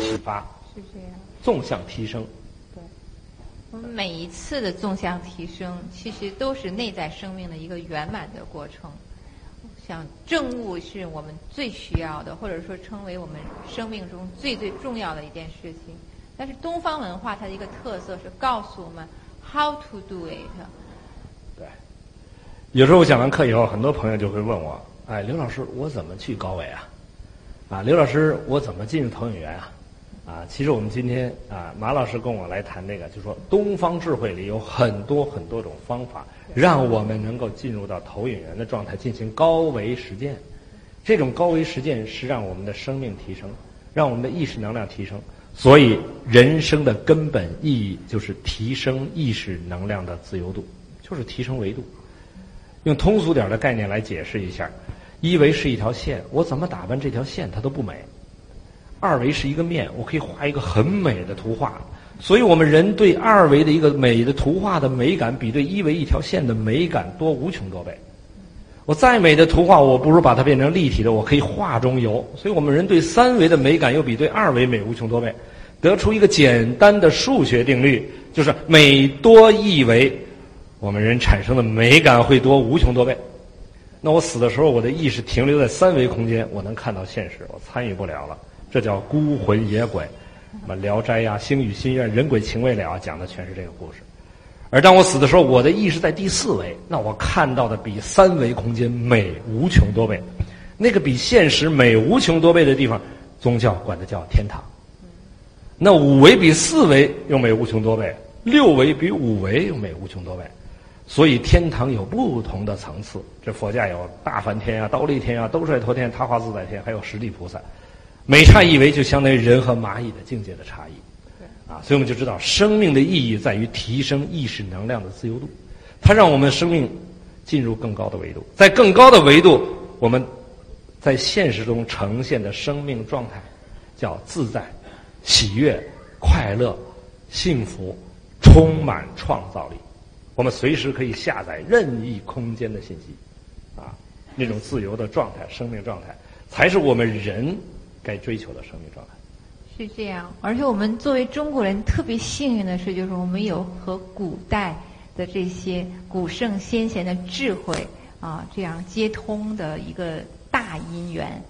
启发，是这样。纵向提升。对，我们每一次的纵向提升，其实都是内在生命的一个圆满的过程。像正悟是我们最需要的，或者说称为我们生命中最最重要的一件事情。但是东方文化它的一个特色是告诉我们 how to do it。对，有时候我讲完课以后，很多朋友就会问我：“哎，刘老师，我怎么去高维啊？啊，刘老师，我怎么进入投影源啊？”啊，其实我们今天啊，马老师跟我来谈这个，就说东方智慧里有很多很多种方法，让我们能够进入到投影源的状态进行高维实践。这种高维实践是让我们的生命提升，让我们的意识能量提升。所以，人生的根本意义就是提升意识能量的自由度，就是提升维度。用通俗点的概念来解释一下，一维是一条线，我怎么打扮这条线它都不美；二维是一个面，我可以画一个很美的图画。所以我们人对二维的一个美的图画的美感，比对一维一条线的美感多无穷多倍。我再美的图画，我不如把它变成立体的，我可以画中游。所以我们人对三维的美感，又比对二维美无穷多倍。得出一个简单的数学定律，就是每多一维，我们人产生的美感会多无穷多倍。那我死的时候，我的意识停留在三维空间，我能看到现实，我参与不了了。这叫孤魂野鬼。什么《聊斋》呀，《星语心愿》，人鬼情未了，讲的全是这个故事。而当我死的时候，我的意识在第四维，那我看到的比三维空间美无穷多倍。那个比现实美无穷多倍的地方，宗教管它叫天堂。那五维比四维又美无穷多倍，六维比五维又美无穷多倍，所以天堂有不同的层次。这佛家有大梵天啊、刀立天啊、兜率陀天、他化自在天，还有十地菩萨，每差一维就相当于人和蚂蚁的境界的差异。啊，所以我们就知道，生命的意义在于提升意识能量的自由度，它让我们生命进入更高的维度，在更高的维度，我们在现实中呈现的生命状态叫自在。喜悦、快乐、幸福，充满创造力。我们随时可以下载任意空间的信息，啊，那种自由的状态、生命状态，才是我们人该追求的生命状态。是这样，而且我们作为中国人特别幸运的是，就是我们有和古代的这些古圣先贤的智慧啊，这样接通的一个大因缘。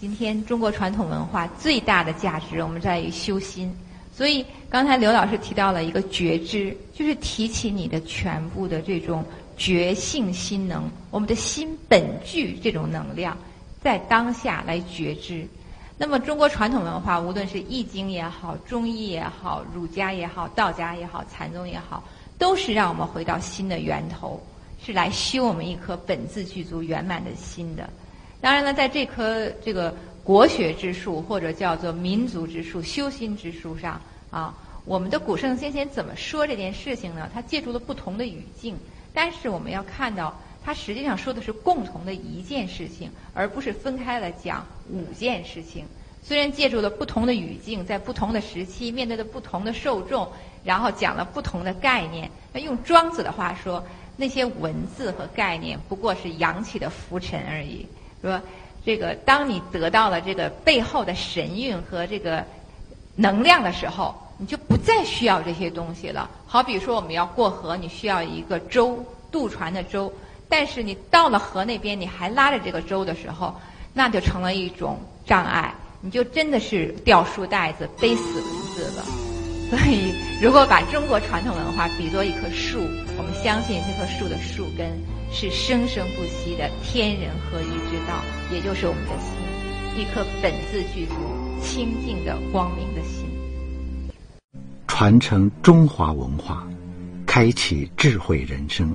今天中国传统文化最大的价值，我们在于修心。所以刚才刘老师提到了一个觉知，就是提起你的全部的这种觉性心能，我们的心本具这种能量，在当下来觉知。那么中国传统文化，无论是易经也好，中医也好，儒家也好，道家也好，禅宗也好，都是让我们回到心的源头，是来修我们一颗本自具足圆满的心的。当然了，在这棵这个国学之树，或者叫做民族之树、修心之树上啊，我们的古圣先贤怎么说这件事情呢？他借助了不同的语境，但是我们要看到，它实际上说的是共同的一件事情，而不是分开了讲五件事情。虽然借助了不同的语境，在不同的时期面对的不同的受众，然后讲了不同的概念。那用庄子的话说，那些文字和概念不过是扬起的浮尘而已。说这个，当你得到了这个背后的神韵和这个能量的时候，你就不再需要这些东西了。好比说，我们要过河，你需要一个舟，渡船的舟。但是你到了河那边，你还拉着这个舟的时候，那就成了一种障碍，你就真的是掉书袋子背死文字了。所以，如果把中国传统文化比作一棵树，我们相信这棵树的树根。是生生不息的天人合一之道，也就是我们的心，一颗本自具足、清净的光明的心。传承中华文化，开启智慧人生。